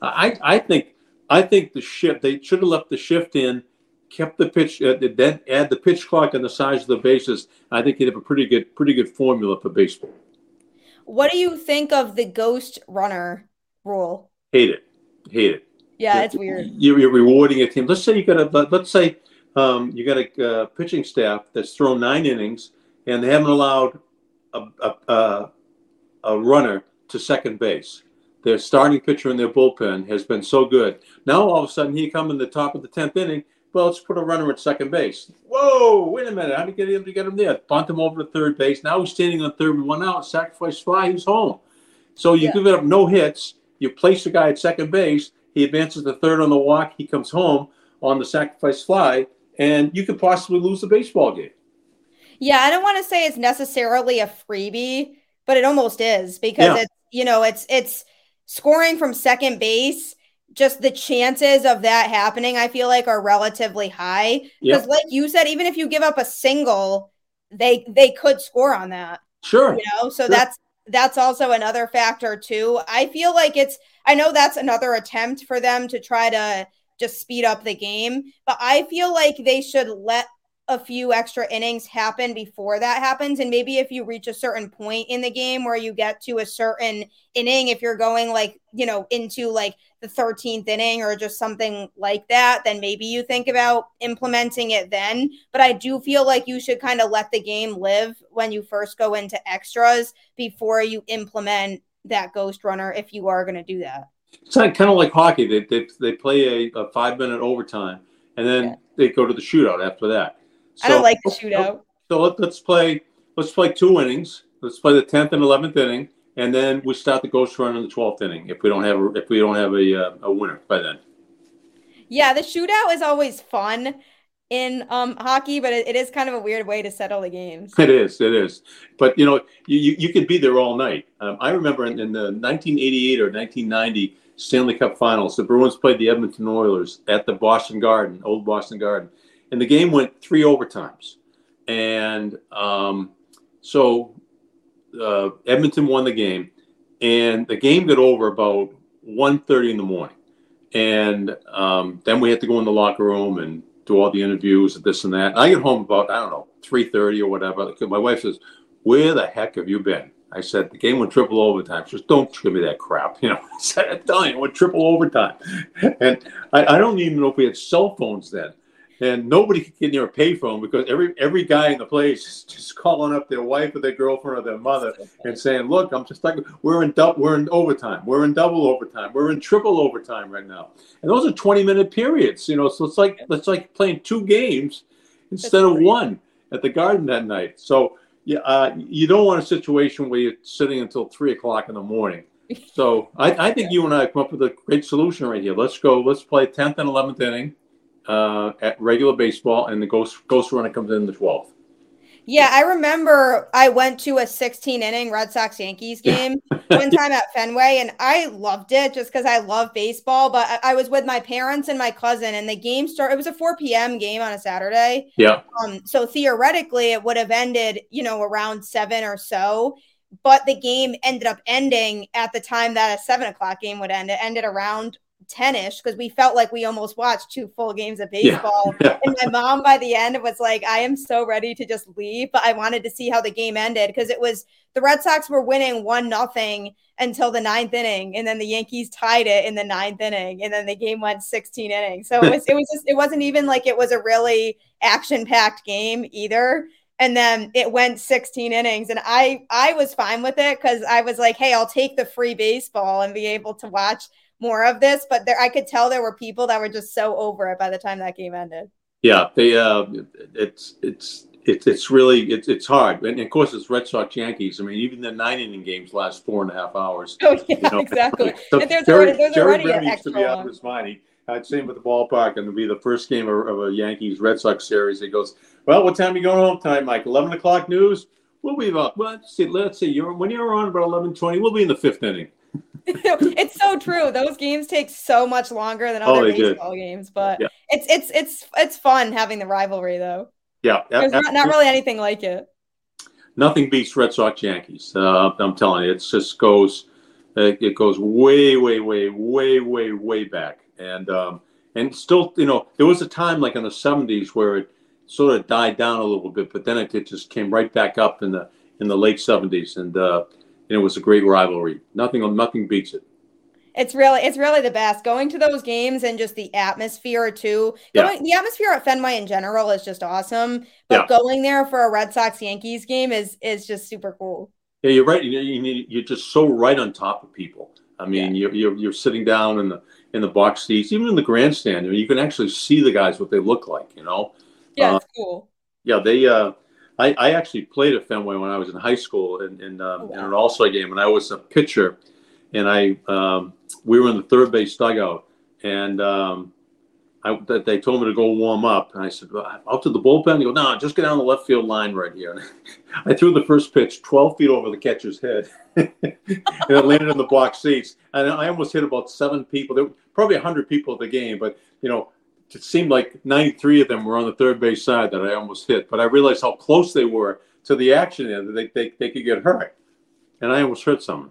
I, I think I think the shift they should have left the shift in, kept the pitch, uh, then add the pitch clock and the size of the bases. I think you'd have a pretty good, pretty good formula for baseball. What do you think of the ghost runner rule? Hate it, hate it. Yeah, it's weird. You're, you're rewarding a team. Let's say you got a let's say um, you got a uh, pitching staff that's thrown nine innings and they haven't allowed a, a, a, a runner to second base their starting pitcher in their bullpen has been so good. Now all of a sudden he come in the top of the tenth inning. Well, let's put a runner at second base. Whoa, wait a minute. How do you get him to get him there? Bunt him over to third base. Now he's standing on third with one out. Sacrifice fly. He's home. So you yeah. give it up no hits. You place the guy at second base. He advances to third on the walk. He comes home on the sacrifice fly, and you could possibly lose the baseball game. Yeah, I don't want to say it's necessarily a freebie, but it almost is because yeah. it's you know it's it's scoring from second base, just the chances of that happening, I feel like are relatively high. Because, yep. like you said, even if you give up a single, they they could score on that. Sure. You know, so sure. that's that's also another factor too. I feel like it's I know that's another attempt for them to try to just speed up the game, but I feel like they should let a few extra innings happen before that happens. And maybe if you reach a certain point in the game where you get to a certain inning, if you're going like, you know, into like the 13th inning or just something like that, then maybe you think about implementing it then. But I do feel like you should kind of let the game live when you first go into extras before you implement that ghost runner if you are going to do that. It's like, kind of like hockey. They, they, they play a, a five minute overtime and then yeah. they go to the shootout after that so, I don't like the shootout. So let, us play. Let's play two innings. Let's play the tenth and eleventh inning, and then we start the ghost run in the twelfth inning. If we don't have a, if we don't have a uh, a winner by then. Yeah, the shootout is always fun in um, hockey, but it, it is kind of a weird way to settle the games. It is, it is. But you know, you you, you could be there all night. Um, I remember in, in, the 1988 or 1990 Stanley Cup Finals, the Bruins played the Edmonton Oilers at the Boston Garden, old Boston Garden, and the game went three overtimes. And um, so uh, Edmonton won the game, and the game got over about 1.30 in the morning. And um, then we had to go in the locker room and do all the interviews and this and that. And I get home about, I don't know, 3.30 or whatever. My wife says, where the heck have you been? I said the game went triple overtime. She goes, "Don't give me that crap." You know, I said, "I'm telling you, it went triple overtime." And I, I don't even know if we had cell phones then and nobody could get near a payphone because every every guy in the place is just calling up their wife or their girlfriend or their mother and saying, "Look, I'm just like we're in double, we're in overtime, we're in double overtime, we're in triple overtime right now." And those are 20 minute periods, you know. So it's like it's like playing two games instead of one at the Garden that night. So yeah, uh, you don't want a situation where you're sitting until three o'clock in the morning. So I, I think you and I come up with a great solution right here. Let's go. Let's play 10th and 11th inning uh, at regular baseball, and the ghost ghost runner comes in the twelfth. Yeah, I remember I went to a 16 inning Red Sox Yankees game one time at Fenway, and I loved it just because I love baseball. But I, I, was with my parents and my cousin, and the game started. It was a 4 p.m. game on a Saturday. Yeah. Um. So theoretically, it would have ended, you know, around seven or so. But the game ended up ending at the time that a seven o'clock game would end. It ended around 10ish because we felt like we almost watched two full games of baseball. Yeah. and my mom by the end was like, I am so ready to just leave, but I wanted to see how the game ended because it was the Red Sox were winning one nothing until the ninth inning, and then the Yankees tied it in the ninth inning, and then the game went 16 innings. So it was it was just it wasn't even like it was a really action-packed game either and then it went 16 innings and i i was fine with it because i was like hey i'll take the free baseball and be able to watch more of this, but there I could tell there were people that were just so over it by the time that game ended. Yeah, they uh, it's it's it's it's really it's it's hard, and of course it's Red Sox Yankees. I mean, even the nine inning games last four and a half hours. Oh yeah, you know? exactly. so and there's Jerry, already, there's Jerry already used to be out of his mind. He, uh, same with the ballpark, and it'll be the first game of, of a Yankees Red Sox series. He goes, "Well, what time are you going home tonight, Mike? Eleven o'clock news. We'll be about. Well, let's see. Let's see. You're when you're on about eleven twenty. We'll be in the fifth inning." it's so true. Those games take so much longer than oh, other oh, baseball games, but yeah. it's it's it's it's fun having the rivalry though. Yeah, there's not, not really anything like it. Nothing beats Red Sox Yankees. Uh, I'm telling you, it just goes it goes way, way, way, way, way, way back, and um, and still, you know, there was a time like in the '70s where it sort of died down a little bit, but then it, it just came right back up in the in the late '70s, and uh, and it was a great rivalry. Nothing, nothing beats it. It's really, it's really the best. Going to those games and just the atmosphere too. Going, yeah. The atmosphere at Fenway in general is just awesome. But yeah. going there for a Red Sox Yankees game is is just super cool. Yeah, you're right. You, you, are just so right on top of people. I mean, yeah. you're, you're you're sitting down in the in the box seats, even in the grandstand. I mean, you can actually see the guys what they look like. You know. Yeah, uh, it's cool. Yeah, they. uh I, I actually played at Fenway when I was in high school in, in, um, oh, wow. in an All Star game, and I was a pitcher. And I um, we were in the third base dugout, and um, I, they told me to go warm up. And I said, well, out to the bullpen. They go, no, just get down the left field line right here. And I threw the first pitch 12 feet over the catcher's head, and it landed in the box seats. And I almost hit about seven people. There were probably 100 people at the game, but you know, it seemed like 93 of them were on the third base side that I almost hit. But I realized how close they were to the action and they, they, they could get hurt. And I almost hurt someone.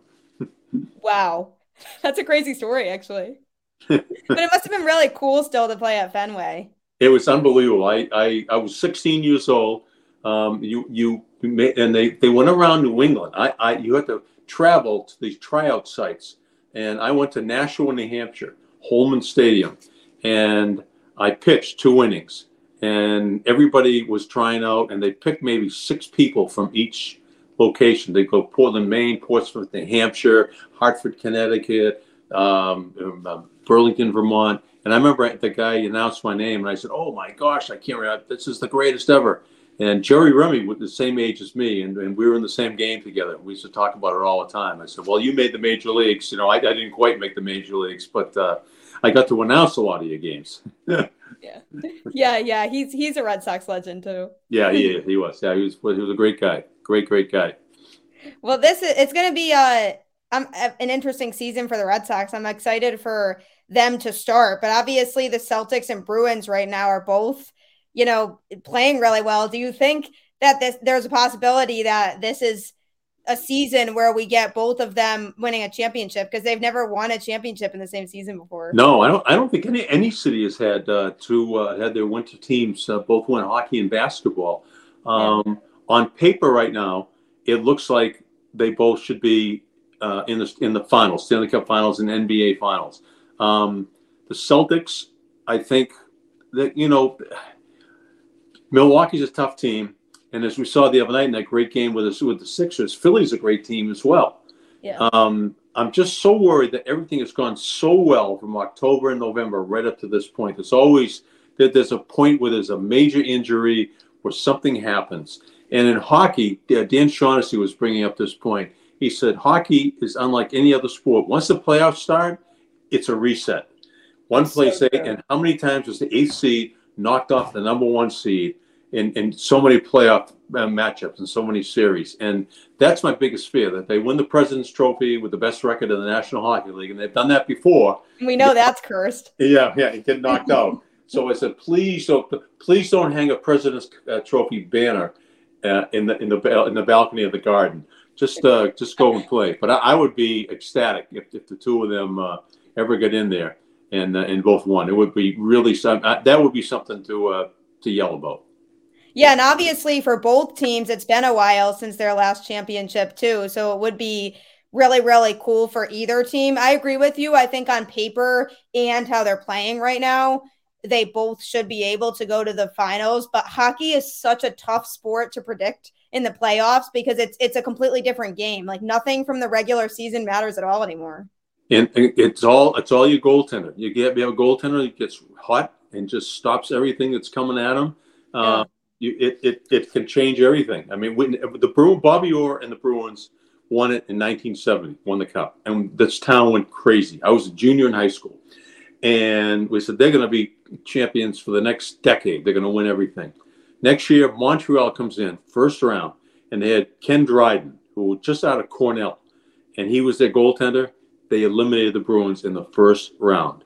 wow. That's a crazy story, actually. but it must have been really cool still to play at Fenway. It was unbelievable. I, I, I was 16 years old. Um, you, you, and they, they went around New England. I, I, you had to travel to these tryout sites. And I went to Nashua, New Hampshire, Holman Stadium. And I pitched two innings, and everybody was trying out, and they picked maybe six people from each location. They go Portland, Maine, Portsmouth, New Hampshire, Hartford, Connecticut, um, um, Burlington, Vermont. And I remember the guy announced my name, and I said, "Oh my gosh, I can't remember. This is the greatest ever." And Jerry Remy was the same age as me, and, and we were in the same game together. We used to talk about it all the time. I said, "Well, you made the major leagues. You know, I, I didn't quite make the major leagues, but uh, I got to announce a lot of your games. yeah, yeah, yeah. He's he's a Red Sox legend too. yeah, he he was. Yeah, he was he was a great guy. Great, great guy. Well, this is it's going to be a um, an interesting season for the Red Sox. I'm excited for them to start, but obviously the Celtics and Bruins right now are both, you know, playing really well. Do you think that this there's a possibility that this is a season where we get both of them winning a championship because they've never won a championship in the same season before. No, I don't. I don't think any any city has had uh, two uh, had their winter teams uh, both win hockey and basketball. Um, yeah. On paper, right now, it looks like they both should be uh, in the in the finals, Stanley Cup Finals and NBA Finals. Um, the Celtics, I think that you know, Milwaukee's a tough team, and as we saw the other night in that great game with the with the Sixers, Philly's a great team as well. Yeah. Um, I'm just so worried that everything has gone so well from October and November right up to this point. It's always that there's a point where there's a major injury where something happens. And in hockey, Dan Shaughnessy was bringing up this point. He said hockey is unlike any other sport. Once the playoffs start, it's a reset. One play so say, and how many times was the eighth seed knocked off the number one seed in, in so many playoff uh, matchups and so many series? And that's my biggest fear that they win the President's Trophy with the best record in the National Hockey League. And they've done that before. We know that's cursed. Yeah, yeah, it get knocked out. So I said, please don't, please don't hang a President's uh, Trophy banner uh, in the in the in the balcony of the Garden. Just uh, just go and play. But I, I would be ecstatic if, if the two of them uh, ever get in there and uh, and both won. It would be really some that would be something to uh, to yell about. Yeah, and obviously for both teams, it's been a while since their last championship too. So it would be really, really cool for either team. I agree with you. I think on paper and how they're playing right now, they both should be able to go to the finals. But hockey is such a tough sport to predict in the playoffs because it's it's a completely different game. Like nothing from the regular season matters at all anymore. And it's all it's all your goaltender. You get you have a goaltender that gets hot and just stops everything that's coming at him. Yeah. Uh, you, it, it it can change everything. I mean, when, the Bruin, Bobby Orr and the Bruins won it in 1970, won the cup, and this town went crazy. I was a junior in high school, and we said they're going to be champions for the next decade. They're going to win everything. Next year, Montreal comes in first round, and they had Ken Dryden, who was just out of Cornell, and he was their goaltender. They eliminated the Bruins in the first round.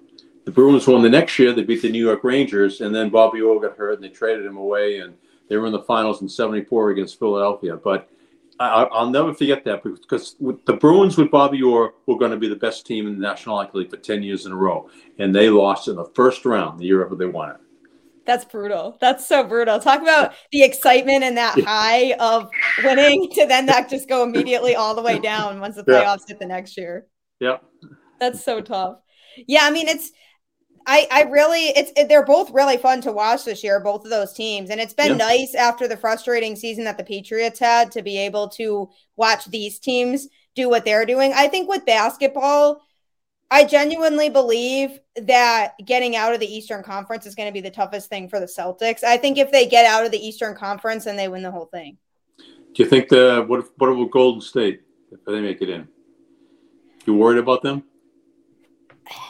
The Bruins won the next year. They beat the New York Rangers, and then Bobby Orr got hurt, and they traded him away, and they were in the finals in '74 against Philadelphia. But I, will never forget that because the Bruins with Bobby Orr were going to be the best team in the National Hockey League for 10 years in a row. And they lost in the first round the year after they won it. That's brutal. That's so brutal. Talk about the excitement and that high of winning to then that just go immediately all the way down once the playoffs yeah. hit the next year. Yeah. That's so tough. Yeah, I mean it's I, I really it's it, they're both really fun to watch this year, both of those teams, and it's been yeah. nice after the frustrating season that the Patriots had to be able to watch these teams do what they're doing. I think with basketball, I genuinely believe that getting out of the Eastern Conference is going to be the toughest thing for the Celtics. I think if they get out of the Eastern Conference, then they win the whole thing. Do you think the what what about Golden State if they make it in? You worried about them?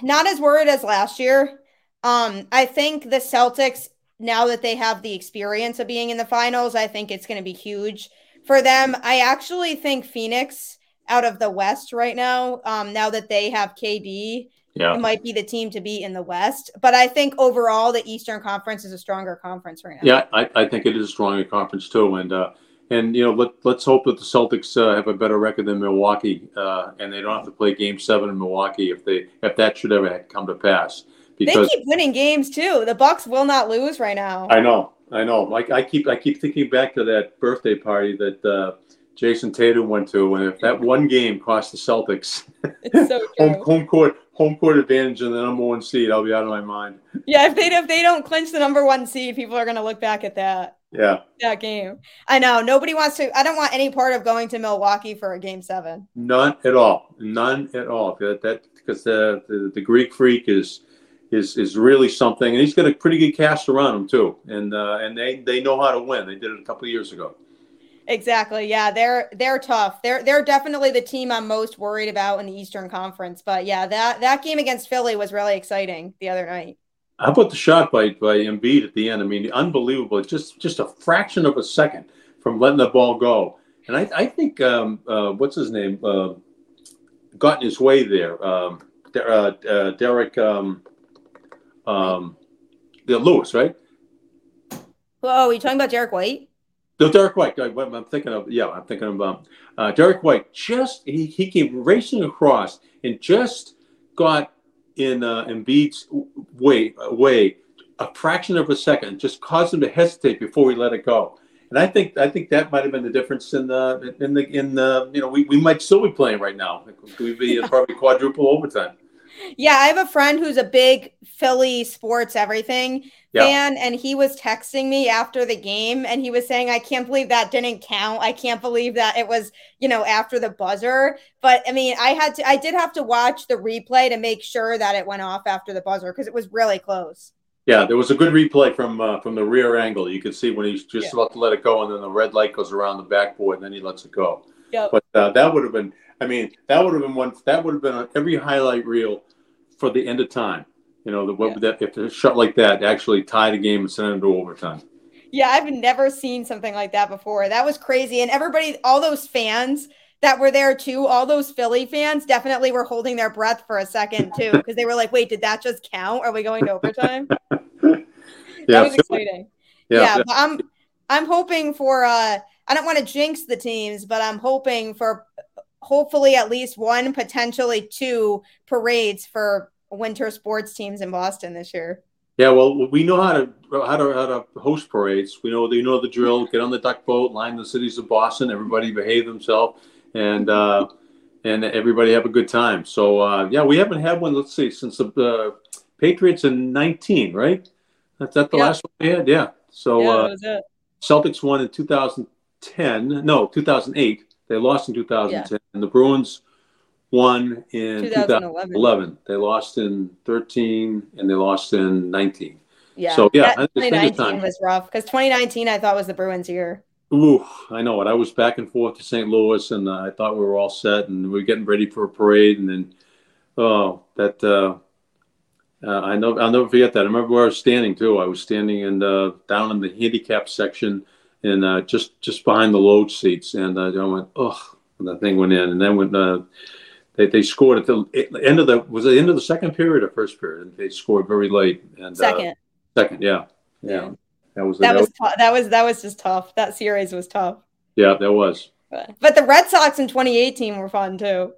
Not as worried as last year. Um, I think the Celtics, now that they have the experience of being in the finals, I think it's going to be huge for them. I actually think Phoenix out of the West right now, um, now that they have KD, yeah. it might be the team to be in the West. But I think overall, the Eastern Conference is a stronger conference right now. Yeah, I, I think it is a stronger conference too. And, uh, and you know, let, let's hope that the Celtics uh, have a better record than Milwaukee, uh, and they don't have to play Game Seven in Milwaukee if they if that should ever come to pass. Because they keep winning games too. The Bucks will not lose right now. I know, I know. Like I keep I keep thinking back to that birthday party that uh, Jayson Tatum went to, and if that one game cost the Celtics so home, home court home court advantage and the number one seed, I'll be out of my mind. Yeah, if they if they don't clinch the number one seed, people are going to look back at that. Yeah. That game. I know. Nobody wants to I don't want any part of going to Milwaukee for a game 7. None at all. None at all. That, that because the, the, the Greek freak is is is really something and he's got a pretty good cast around him too. And uh, and they they know how to win. They did it a couple of years ago. Exactly. Yeah, they're they're tough. They're they're definitely the team I'm most worried about in the Eastern Conference. But yeah, that that game against Philly was really exciting the other night. How about the shot by by Embiid at the end? I mean, unbelievable. Just just a fraction of a second from letting the ball go. And I, I think um, uh, what's his name uh, got in his way there. Um, uh, uh, Derek um, um, Lewis, right? Oh, are you talking about Derrick White? No, Derrick White. I'm thinking of yeah, I'm thinking about uh, Derrick White. Just he, he came racing across and just got in uh, Embiid's way, way a fraction of a second, just caused him to hesitate before we let it go. and I think I think that might have been the difference in the in the in the you know we, we might still be playing right now. We'd be probably quadruple overtime. Yeah, I have a friend who's a big Philly sports everything yeah. fan, and he was texting me after the game, and he was saying, "I can't believe that didn't count. I can't believe that it was, you know, after the buzzer." But I mean, I had to, I did have to watch the replay to make sure that it went off after the buzzer because it was really close. Yeah, there was a good replay from uh, from the rear angle. You could see when he's just yeah. about to let it go, and then the red light goes around the backboard, and then he lets it go. Yep. But uh, that would have been, I mean, that would have been one. That would have been on every highlight reel for the end of time. You know, the yeah. that if a shot like that actually tie the game and send it to overtime. Yeah, I've never seen something like that before. That was crazy, and everybody, all those fans that were there too, all those Philly fans definitely were holding their breath for a second too, because they were like, "Wait, did that just count? Are we going to overtime?" yeah, that was exciting. Yeah, yeah, but I'm I'm hoping for uh I don't want to jinx the teams, but I'm hoping for hopefully at least one, potentially two parades for winter sports teams in Boston this year. Yeah, well, we know how to how to how to host parades. We know you know the drill. Get on the duck boat, line the cities of Boston. Everybody behave themselves, and uh, and everybody have a good time. So uh, yeah, we haven't had one. Let's see, since the uh, Patriots in nineteen, right? That's that the yeah. last one we had. Yeah. So yeah, uh, Celtics won in 2010. No, 2008. They lost in 2010, yeah. and the Bruins won in 2011. 2011. They lost in 13 and they lost in 19. Yeah. So yeah, 2019 was rough because 2019 I thought was the Bruins year. Ooh, I know it. I was back and forth to St. Louis, and uh, I thought we were all set, and we were getting ready for a parade, and then oh, that uh, uh, I know I'll never forget that. I remember where I was standing too. I was standing in the, down in the handicap section, and uh, just just behind the load seats, and uh, I went, oh, the thing went in, and then when uh, they, they scored at the end of the was it the end of the second period or first period? And they scored very late. And uh, second, second, yeah, yeah. That was that, that was, was that was that was just tough. That series was tough. Yeah, that was. But, but the Red Sox in 2018 were fun too.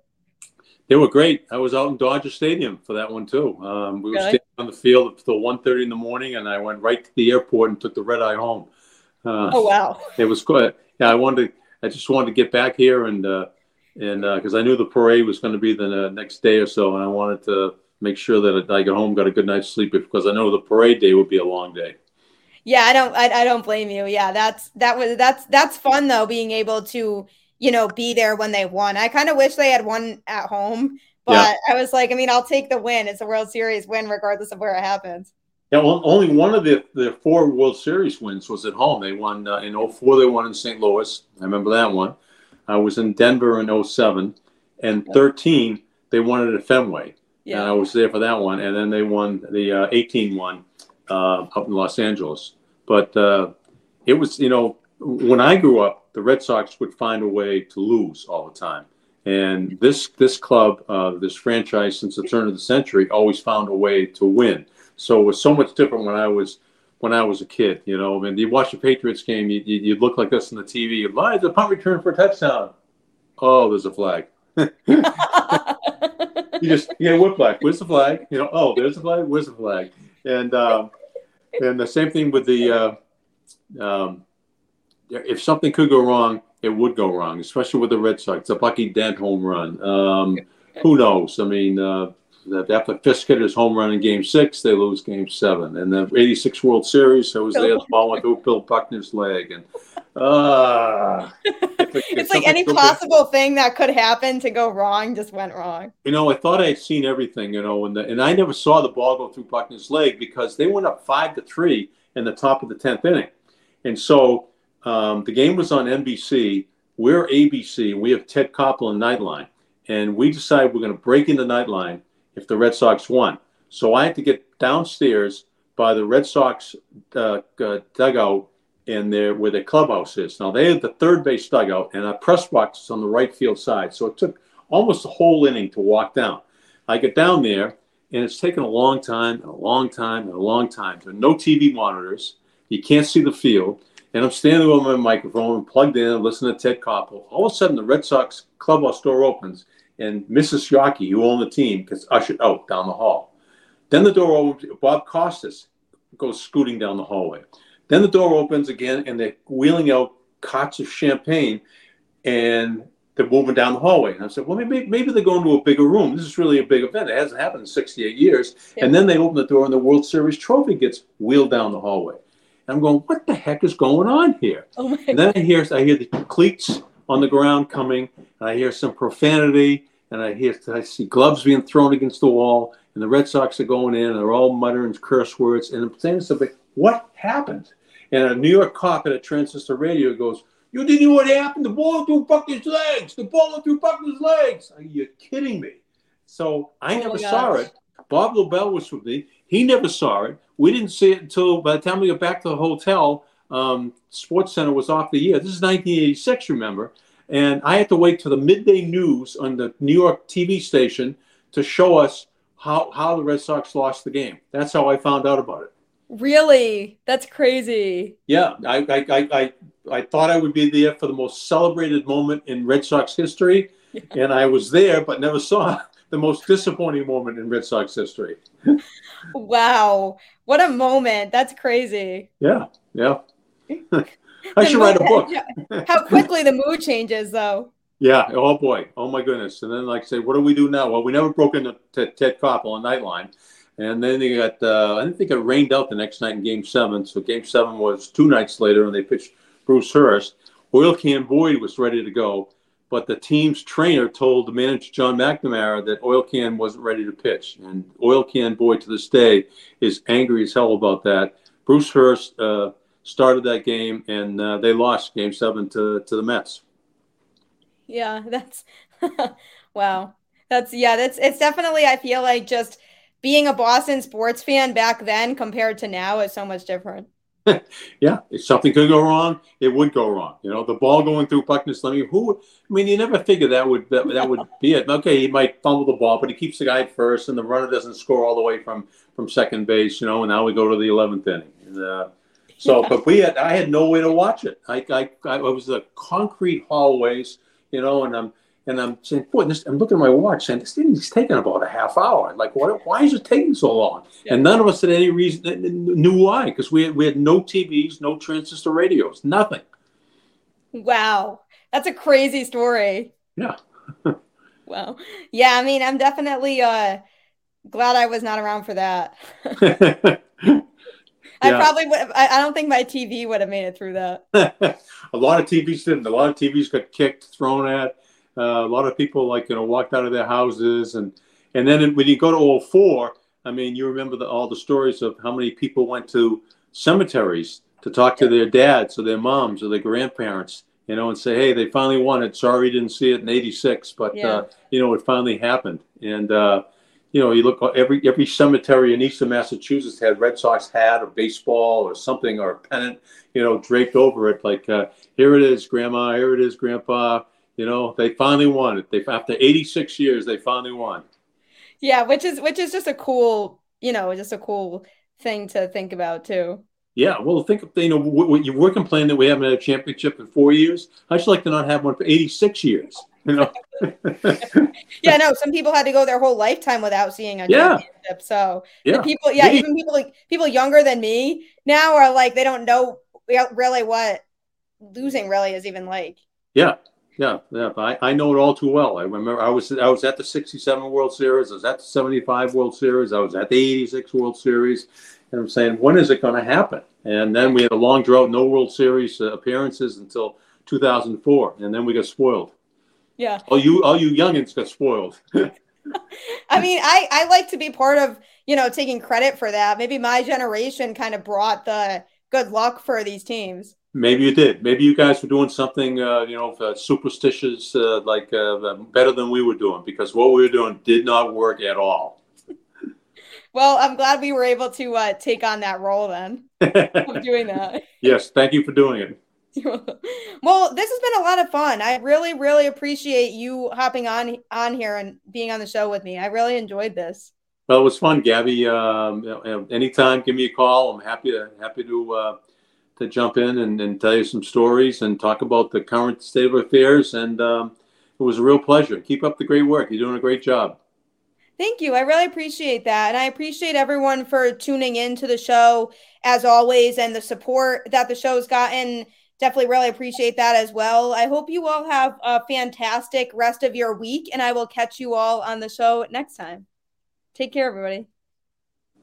They were great. I was out in Dodger Stadium for that one too. Um, we were standing on the field until 1.30 in the morning, and I went right to the airport and took the red eye home. Uh, oh wow! It was good. Yeah, I wanted. To, I just wanted to get back here and uh, and because uh, I knew the parade was going to be the next day or so, and I wanted to make sure that I got home, got a good night's sleep because I know the parade day would be a long day. Yeah, I don't, I, I don't blame you. Yeah, that's that was that's that's fun though, being able to you know be there when they won. I kind of wish they had won at home, but yeah. I was like, I mean, I'll take the win. It's a World Series win, regardless of where it happens. Yeah, well, only one of the, the four World Series wins was at home. They won uh, in 04, they won in St. Louis. I remember that one. I was in Denver in 07 and 13 they won it at Fenway. Yeah. And I was there for that one. And then they won the uh, 18 one uh, up in Los Angeles. But uh, it was, you know, when I grew up, the Red Sox would find a way to lose all the time. And this this club, uh, this franchise, since the turn of the century, always found a way to win. So it was so much different when I was when I was a kid. You know, I mean, you watch a Patriots game, you, you, you look like this on the TV. Is a punt return for a touchdown? Oh, there's a flag. you just you get a whiplash. Where's the flag? You know, oh, there's the flag. Where's the flag? And um, and the same thing with the uh, um, if something could go wrong, it would go wrong, especially with the Red Sox. A Bucky Dent home run. Um, who knows? I mean, uh, after Fisk hit his home run in Game Six, they lose Game Seven, and the '86 World Series, I was there. The ball went through Bill Buckner's leg, and uh, it's like any possible thing that could happen to go wrong just went wrong. You know, I thought I'd seen everything, you know, and the, and I never saw the ball go through Buckner's leg because they went up five to three in the top of the tenth inning, and so um, the game was on NBC. We're ABC, and we have Ted Koppel and Nightline, and we decided we're going to break into Nightline if the Red Sox won. So I had to get downstairs by the Red Sox uh, uh, dugout in there where the clubhouse is. Now they had the third base dugout and a press box is on the right field side. So it took almost a whole inning to walk down. I get down there and it's taken a long time and a long time and a long time. There are no TV monitors. You can't see the field. And I'm standing with my microphone plugged in listening to Ted Koppel. All of a sudden, the Red Sox clubhouse door opens and Mrs. Yawkey, who owned the team, gets ushered out down the hall. Then the door opens. Bob Costas goes scooting down the hallway. Then the door opens again, and they're wheeling out cots of champagne, and they're moving down the hallway. And I said, well, maybe, maybe they're going to a bigger room. This is really a big event. It hasn't happened in 68 years. Yeah. And then they open the door, and the World Series trophy gets wheeled down the hallway. And I'm going, what the heck is going on here? Oh and then I hear, I hear the cleats on the ground coming, and I hear some profanity, and I hear, I see gloves being thrown against the wall, and the Red Sox are going in, and they're all muttering curse words, and I'm saying something, what happened? And a New York cop at a transistor radio goes, you didn't know what happened? The ball through Buckley's legs. The ball through Buckley's legs. Are you kidding me? So I oh never saw it. Bob Lobel was with me. He never saw it. We didn't see it until by the time we got back to the hotel. Um, Sports Center was off the year. This is 1986, remember? And I had to wait to the midday news on the New York TV station to show us how, how the Red Sox lost the game. That's how I found out about it. Really? That's crazy. Yeah, I, I, I, I, I thought I would be there for the most celebrated moment in Red Sox history, yeah. and I was there, but never saw the most disappointing moment in Red Sox history. wow, what a moment! That's crazy. Yeah, yeah. I should write a book. How quickly the mood changes, though. Yeah. Oh boy. Oh my goodness. And then, like I say, what do we do now? Well, we never broke into Ted Koppel on Nightline. And then they got, uh, I think it rained out the next night in game seven. So game seven was two nights later, and they pitched Bruce Hurst. Oil Can Boyd was ready to go, but the team's trainer told the manager, John McNamara, that Oil Can wasn't ready to pitch. And Oil Can Boyd to this day is angry as hell about that. Bruce Hurst uh, started that game, and uh, they lost game seven to, to the Mets. Yeah, that's wow. That's yeah, that's it's definitely I feel like just being a Boston sports fan back then compared to now is so much different. yeah, if something could go wrong, it would go wrong. You know, the ball going through Buckner's mean, who? I mean, you never figure that would that, that would be it. Okay, he might fumble the ball, but he keeps the guy at first, and the runner doesn't score all the way from from second base. You know, and now we go to the eleventh inning. And, uh, so, yeah. but we had I had no way to watch it. I I, I it was the concrete hallways, you know, and I'm and I'm saying, boy, this, I'm looking at my watch saying, this thing is taking about a half hour. Like, what, why is it taking so long? Yeah. And none of us had any reason, knew why, because we had, we had no TVs, no transistor radios, nothing. Wow. That's a crazy story. Yeah. wow. Yeah. I mean, I'm definitely uh, glad I was not around for that. I probably would. I, I don't think my TV would have made it through that. a lot of TVs didn't. A lot of TVs got kicked, thrown at. Uh, a lot of people like you know walked out of their houses, and and then when you go to 04, I mean, you remember the, all the stories of how many people went to cemeteries to talk to their dads or their moms or their grandparents, you know, and say, hey, they finally won it. Sorry, you didn't see it in '86, but yeah. uh, you know, it finally happened. And uh, you know, you look every every cemetery in eastern Massachusetts had Red Sox hat or baseball or something or a pennant, you know, draped over it. Like uh, here it is, Grandma. Here it is, Grandpa you know, they finally won it. They after 86 years, they finally won. Yeah, which is which is just a cool, you know, just a cool thing to think about too. Yeah, well, think of you know, were complaining that we haven't had a championship in four years. I just like to not have one for 86 years. You know. yeah, no. Some people had to go their whole lifetime without seeing a yeah. championship. So yeah, people, yeah, even people like people younger than me now are like they don't know really what losing really is even like. Yeah, yeah, yeah. I, I know it all too well. I remember I was I was at the '67 World Series. I was at the '75 World Series. I was at the '86 World Series, and I'm saying, when is it going to happen? And then we had a long drought, no World Series uh, appearances until 2004, and then we got spoiled. Yeah. All you all you youngins got spoiled. I mean, I I like to be part of you know taking credit for that. Maybe my generation kind of brought the good luck for these teams. Maybe you did. Maybe you guys were doing something, uh, you know, uh, superstitious, uh, like uh, better than we were doing, because what we were doing did not work at all. Well, I'm glad we were able to uh, take on that role then of doing that. yes, thank you for doing it. well, this has been a lot of fun. I really, really appreciate you hopping on on here and being on the show with me. I really enjoyed this. Well, it was fun, Gabby. Um, anytime, give me a call. I'm happy to happy to uh, to jump in and, and tell you some stories and talk about the current state of affairs. And um, it was a real pleasure. Keep up the great work. You're doing a great job. Thank you. I really appreciate that. And I appreciate everyone for tuning in to the show as always, and the support that the show's gotten. Definitely really appreciate that as well. I hope you all have a fantastic rest of your week, and I will catch you all on the show next time. Take care, everybody.